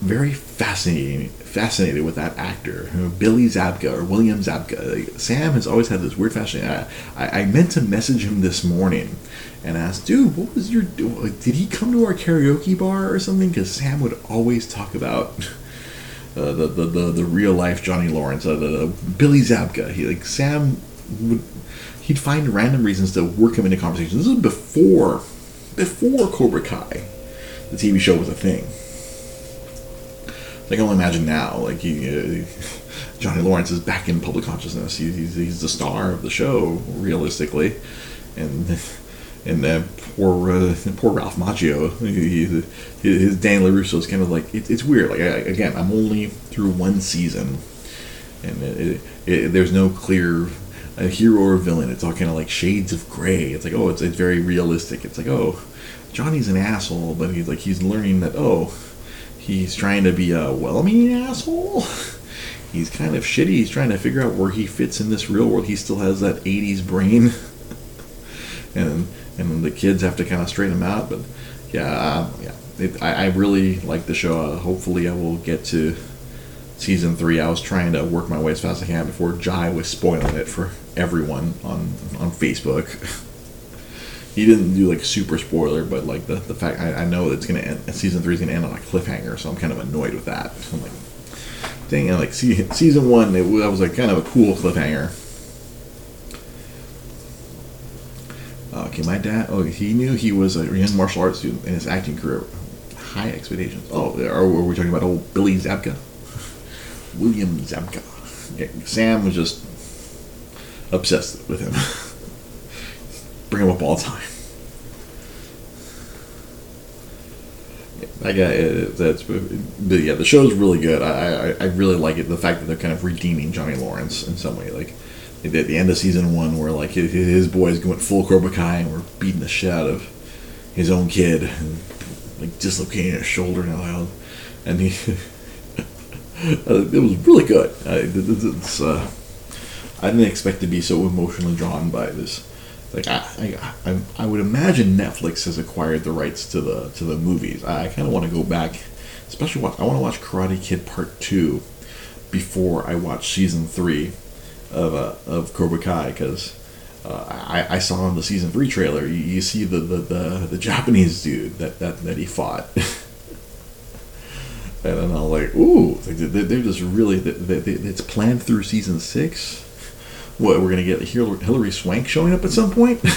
very fascinating, fascinated with that actor, you know, Billy Zabka or William Zabka. Like, Sam has always had this weird fascination. I, I, I meant to message him this morning and ask, dude, what was your. like, Did he come to our karaoke bar or something? Because Sam would always talk about. Uh, the, the, the, the real life Johnny Lawrence, uh, the, the, Billy Zabka. He like Sam would he'd find random reasons to work him into conversations. This is before before Cobra Kai, the TV show was a thing. I can only imagine now, like he, uh, Johnny Lawrence is back in public consciousness. He, he's, he's the star of the show, realistically, and and uh, poor uh, poor Ralph Macchio, he, he, his Dan LaRusso is kind of like it, it's weird. Like I, again, I'm only through one season, and it, it, there's no clear a hero or villain. It's all kind of like shades of gray. It's like oh, it's it's very realistic. It's like oh, Johnny's an asshole, but he's like he's learning that oh, he's trying to be a well-meaning asshole. He's kind of shitty. He's trying to figure out where he fits in this real world. He still has that '80s brain, and and the kids have to kind of straighten him out. But yeah, uh, yeah, it, I, I really like the show. Uh, hopefully, I will get to season three. I was trying to work my way as fast as I can before Jai was spoiling it for everyone on on Facebook. he didn't do like super spoiler, but like the, the fact I, I know that it's gonna end, season three is gonna end on a cliffhanger, so I'm kind of annoyed with that. I'm like, dang, like see, season one, it that was like kind of a cool cliffhanger. Uh, okay, my dad. Oh, he knew he was a young martial arts student in his acting career. High expectations. Oh, are, are we talking about old Billy Zabka? William Zabka. Yeah, Sam was just obsessed with him. Bring him up all the time. I got it. That's but yeah, the show's really good. I, I I really like it. The fact that they're kind of redeeming Johnny Lawrence in some way, like at the end of season one, where like his, boys went full Cobra Kai and were beating the shit out of his own kid, and like dislocating his shoulder now, and he. it was really good. It's, uh, I didn't expect to be so emotionally drawn by this like I, I, I would imagine Netflix has acquired the rights to the to the movies. I, kind of want to go back, especially watch, I want to watch Karate Kid Part Two before I watch season three of uh, of Cobra Kai because uh, I, I saw in the season three trailer you, you see the, the, the, the Japanese dude that, that, that he fought. and then I'm like, ooh, they're just really, it's planned through season six what, we're going to get Hilary Swank showing up at some point?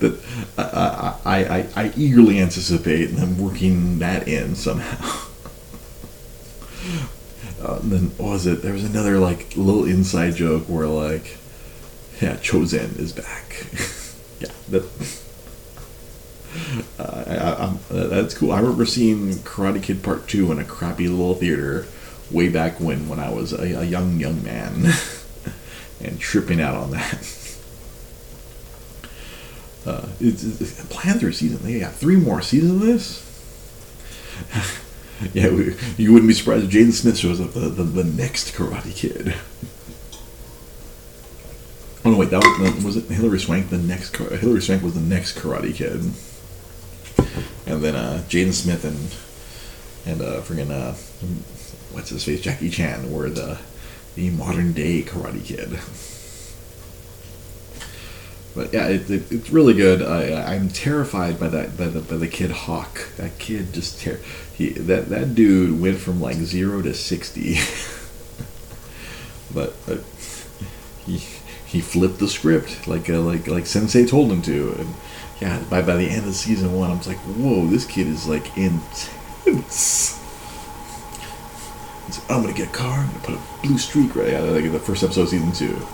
that I, I, I, I eagerly anticipate them working that in somehow. Uh, then what was it? There was another like little inside joke where like, yeah, Chozen is back. yeah, that. Uh, I, I, that's cool. I remember seeing Karate Kid Part Two in a crappy little theater way back when when I was a, a young young man and tripping out on that. Uh, it's, it's planned through season. They got three more seasons of this. yeah, we, you wouldn't be surprised if Jaden Smith shows up the, the, the next Karate Kid. Oh no, wait, that was was it Hilary Swank the next Hilary Swank was the next Karate Kid, and then uh, Jaden Smith and and uh, friggin' uh, what's his face, Jackie Chan, were the the modern day Karate Kid. But yeah, it, it, it's really good. I, I'm terrified by that by the by the kid Hawk. That kid just ter- he that that dude went from like zero to sixty. but, but he he flipped the script like uh, like like Sensei told him to, and yeah, by by the end of season one, I was like, whoa, this kid is like intense. I'm gonna get a car. I'm gonna put a blue streak right out of like the first episode of season two.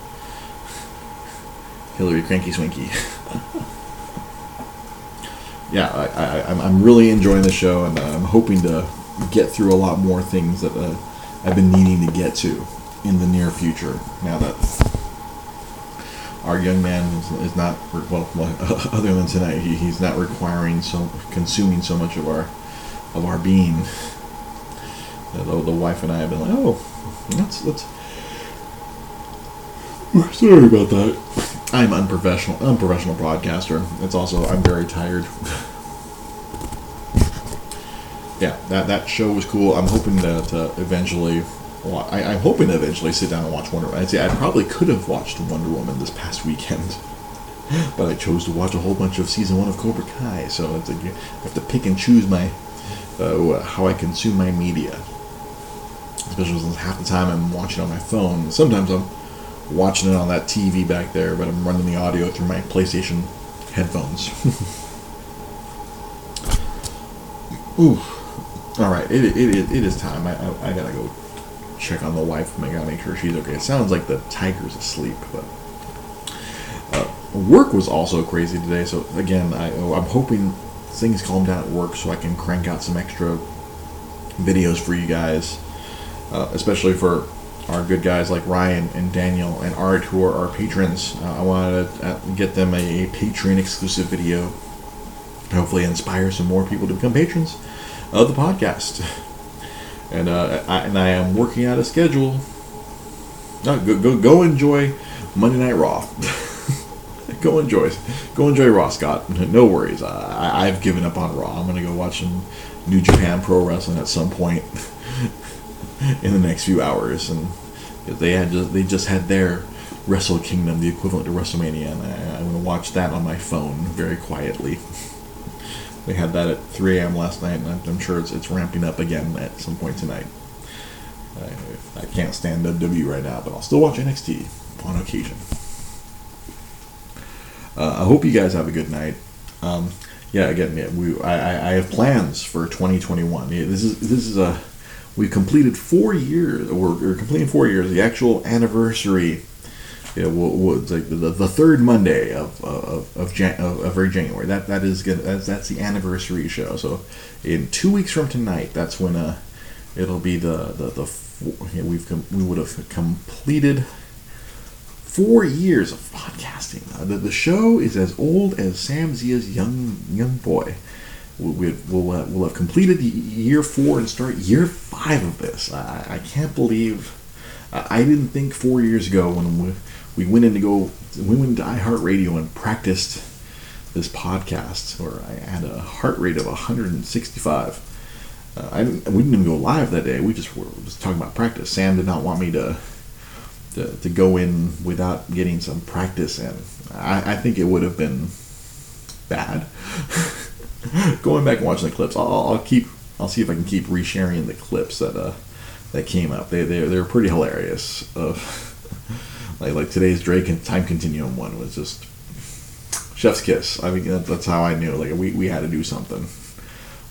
Hillary Cranky Swinky. yeah, I, I, I'm really enjoying the show, and I'm hoping to get through a lot more things that uh, I've been needing to get to in the near future. Now that our young man is, is not well, other than tonight, he, he's not requiring so consuming so much of our of our being the, the wife and I have been like, oh, let's let's. Sorry about that. I'm unprofessional, unprofessional broadcaster. It's also I'm very tired. yeah, that that show was cool. I'm hoping that eventually, well, I, am hoping to eventually sit down and watch Wonder Woman. I'd say I probably could have watched Wonder Woman this past weekend, but I chose to watch a whole bunch of season one of Cobra Kai. So it's like I have to pick and choose my uh, how I consume my media especially since half the time I'm watching on my phone. Sometimes I'm watching it on that TV back there, but I'm running the audio through my PlayStation headphones. Ooh. All right, it, it, it, it is time. I, I, I, gotta go check on the wife. I gotta make sure she's okay. It sounds like the tiger's asleep, but uh, work was also crazy today. So again, I, I'm hoping things calm down at work so I can crank out some extra videos for you guys uh, especially for our good guys like Ryan and Daniel and Art, who are our patrons. Uh, I wanted to uh, get them a, a Patreon exclusive video hopefully inspire some more people to become patrons of the podcast. And uh, I, and I am working out a schedule. No, go, go go enjoy Monday Night Raw. go enjoy, go enjoy Raw, Scott. No worries. I, I've given up on Raw. I'm gonna go watch some New Japan Pro Wrestling at some point in the next few hours, and they had just, they just had their Wrestle Kingdom, the equivalent to WrestleMania, and I, I'm gonna watch that on my phone very quietly. They had that at 3 a.m. last night, and I'm sure it's, it's ramping up again at some point tonight. I, I can't stand WWE right now, but I'll still watch NXT on occasion. Uh, I hope you guys have a good night. Um, yeah, again, yeah, we I, I have plans for 2021. Yeah, this is this is a we've completed four years. We're, we're completing four years. The actual anniversary yeah, well, like the, the, third Monday of of of, Jan- of, of every January. That that is. That's, that's the anniversary show. So in two weeks from tonight, that's when uh it'll be the the the yeah, we've com- we would have completed four years of podcasting. Uh, the, the show is as old as Sam Zia's young young boy. We, will uh, we'll have completed year four and start year five of this. I, I can't believe. I didn't think four years ago when we, we went in to go we went into iHeartRadio and practiced this podcast where I had a heart rate of 165. Uh, I didn't, we didn't even go live that day. We just were just talking about practice. Sam did not want me to to, to go in without getting some practice in. I, I think it would have been bad. Going back and watching the clips, I'll, I'll, keep. I'll see if I can keep resharing the clips that uh, that came up. They they they're pretty hilarious. Of like like today's Drake and Time Continuum one was just chef's kiss. I mean that's how I knew like we, we had to do something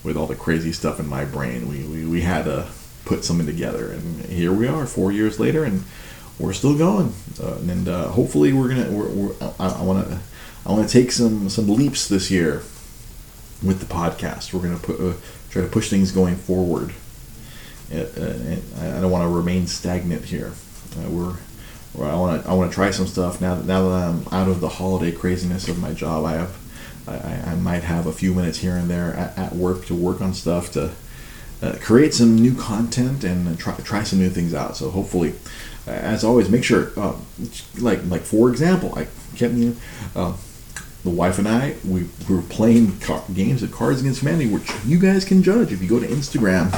with all the crazy stuff in my brain. We, we, we had to put something together, and here we are, four years later, and we're still going. Uh, and uh, hopefully, we're gonna. We're, we're, I want to. I want to take some some leaps this year with the podcast. We're gonna put uh, try to push things going forward. Uh, and I don't want to remain stagnant here. Uh, we're I want to I want to try some stuff now that now that I'm out of the holiday craziness of my job. I have I, I might have a few minutes here and there at, at work to work on stuff to uh, create some new content and try try some new things out. So hopefully, uh, as always, make sure uh, like like for example, I kept me. Uh, the wife and I, we, we were playing car- games of Cards Against Humanity, which you guys can judge if you go to Instagram.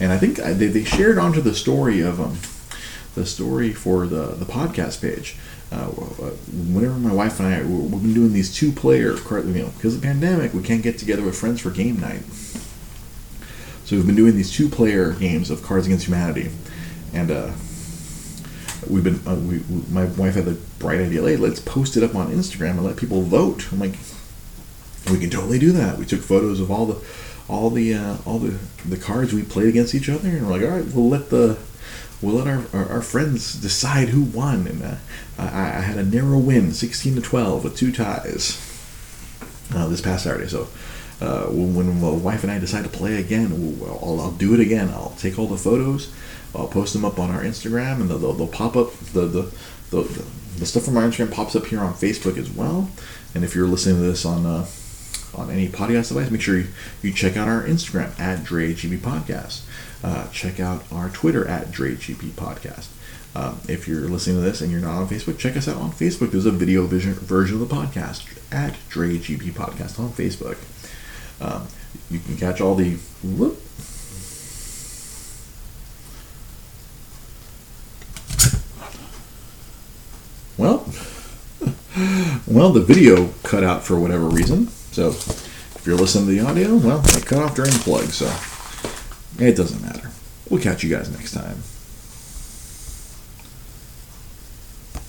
And I think uh, they, they shared onto the story of um, the story for the, the podcast page. Uh, uh whenever my wife and I, we've been doing these two player, you know, because of the pandemic, we can't get together with friends for game night. So we've been doing these two player games of Cards Against Humanity. And, uh, we've been, uh, we, we, my wife had the bright idea, hey, let's post it up on Instagram and let people vote. I'm like, we can totally do that. We took photos of all the, all the, uh, all the, the cards we played against each other, and we're like, all right, we'll let the, we'll let our, our, our friends decide who won. And uh, I, I, had a narrow win, 16 to 12, with two ties uh, this past Saturday. So uh, when, when, my wife and I decide to play again, I'll, I'll, do it again. I'll take all the photos, I'll post them up on our Instagram, and they'll, they'll pop up. The, the, the, the, stuff from our Instagram pops up here on Facebook as well. And if you're listening to this on uh, on any podcast device, make sure you, you check out our Instagram at DreGB Podcast uh, check out our Twitter at DreGP Podcast. Um, if you're listening to this and you're not on Facebook, check us out on Facebook. There's a video vision, version of the podcast at DreGP Podcast on Facebook. Um, you can catch all the. Well, well, the video cut out for whatever reason. So if you're listening to the audio, well, it cut off during the plug. So it doesn't matter. We'll catch you guys next time.